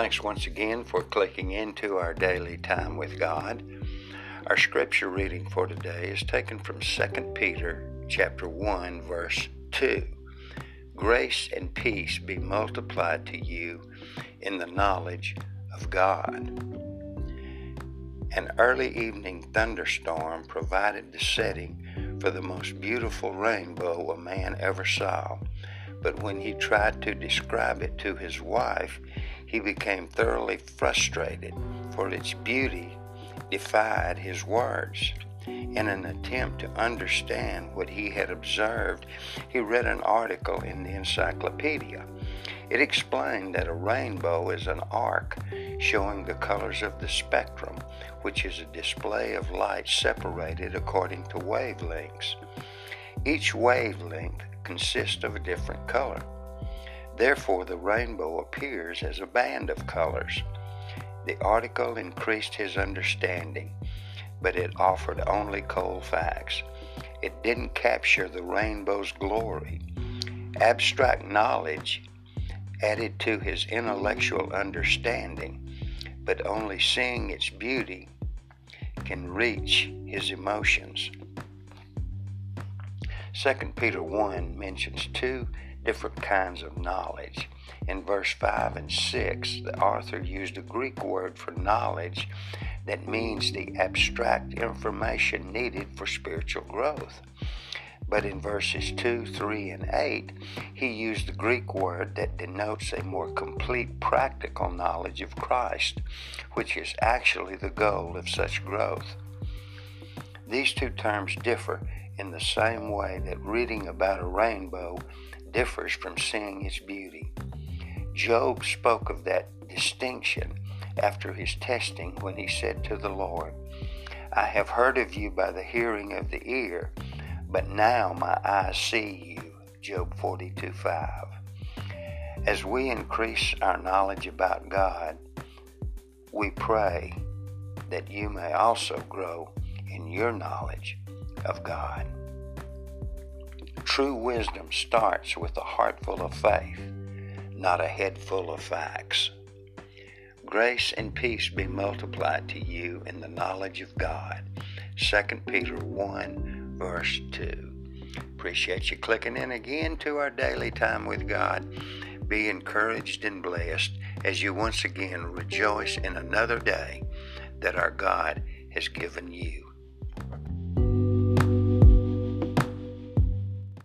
Thanks once again for clicking into our daily time with God. Our scripture reading for today is taken from 2 Peter chapter 1 verse 2. Grace and peace be multiplied to you in the knowledge of God. An early evening thunderstorm provided the setting for the most beautiful rainbow a man ever saw but when he tried to describe it to his wife, he became thoroughly frustrated, for its beauty defied his words. In an attempt to understand what he had observed, he read an article in the encyclopedia. It explained that a rainbow is an arc showing the colors of the spectrum, which is a display of light separated according to wavelengths. Each wavelength consists of a different color. Therefore, the rainbow appears as a band of colors. The article increased his understanding, but it offered only cold facts. It didn't capture the rainbow's glory. Abstract knowledge added to his intellectual understanding, but only seeing its beauty can reach his emotions. 2 Peter 1 mentions two different kinds of knowledge. In verse 5 and 6, the author used a Greek word for knowledge that means the abstract information needed for spiritual growth. But in verses 2, 3, and 8, he used the Greek word that denotes a more complete practical knowledge of Christ, which is actually the goal of such growth. These two terms differ in the same way that reading about a rainbow differs from seeing its beauty. Job spoke of that distinction after his testing when he said to the Lord, I have heard of you by the hearing of the ear, but now my eyes see you. Job 42 5. As we increase our knowledge about God, we pray that you may also grow in your knowledge of God. True wisdom starts with a heart full of faith, not a head full of facts. Grace and peace be multiplied to you in the knowledge of God. 2 Peter 1, verse 2. Appreciate you clicking in again to our daily time with God. Be encouraged and blessed as you once again rejoice in another day that our God has given you.